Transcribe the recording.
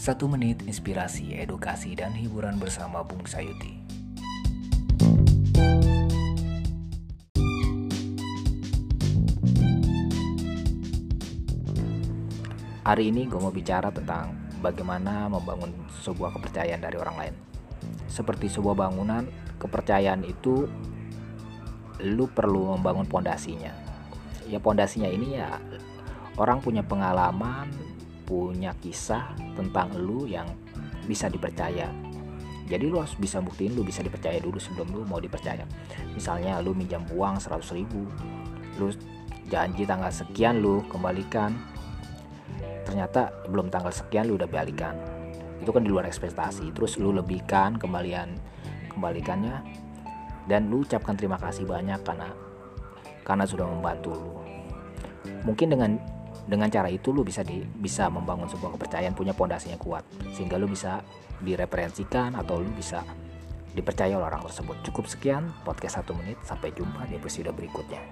Satu menit inspirasi, edukasi, dan hiburan bersama Bung Sayuti. Hari ini gue mau bicara tentang bagaimana membangun sebuah kepercayaan dari orang lain. Seperti sebuah bangunan, kepercayaan itu lu perlu membangun pondasinya. Ya pondasinya ini ya orang punya pengalaman, punya kisah tentang lu yang bisa dipercaya. Jadi lu harus bisa buktiin lu bisa dipercaya dulu sebelum lu mau dipercaya. Misalnya lu minjam uang 100 ribu, lu janji tanggal sekian lu kembalikan, ternyata belum tanggal sekian lu udah balikan. Itu kan di luar ekspektasi. Terus lu lebihkan kembalian kembalikannya dan lu ucapkan terima kasih banyak karena karena sudah membantu lu. Mungkin dengan dengan cara itu lu bisa di, bisa membangun sebuah kepercayaan punya pondasinya kuat. Sehingga lu bisa direferensikan atau lu bisa dipercaya oleh orang tersebut. Cukup sekian podcast satu menit. Sampai jumpa di episode berikutnya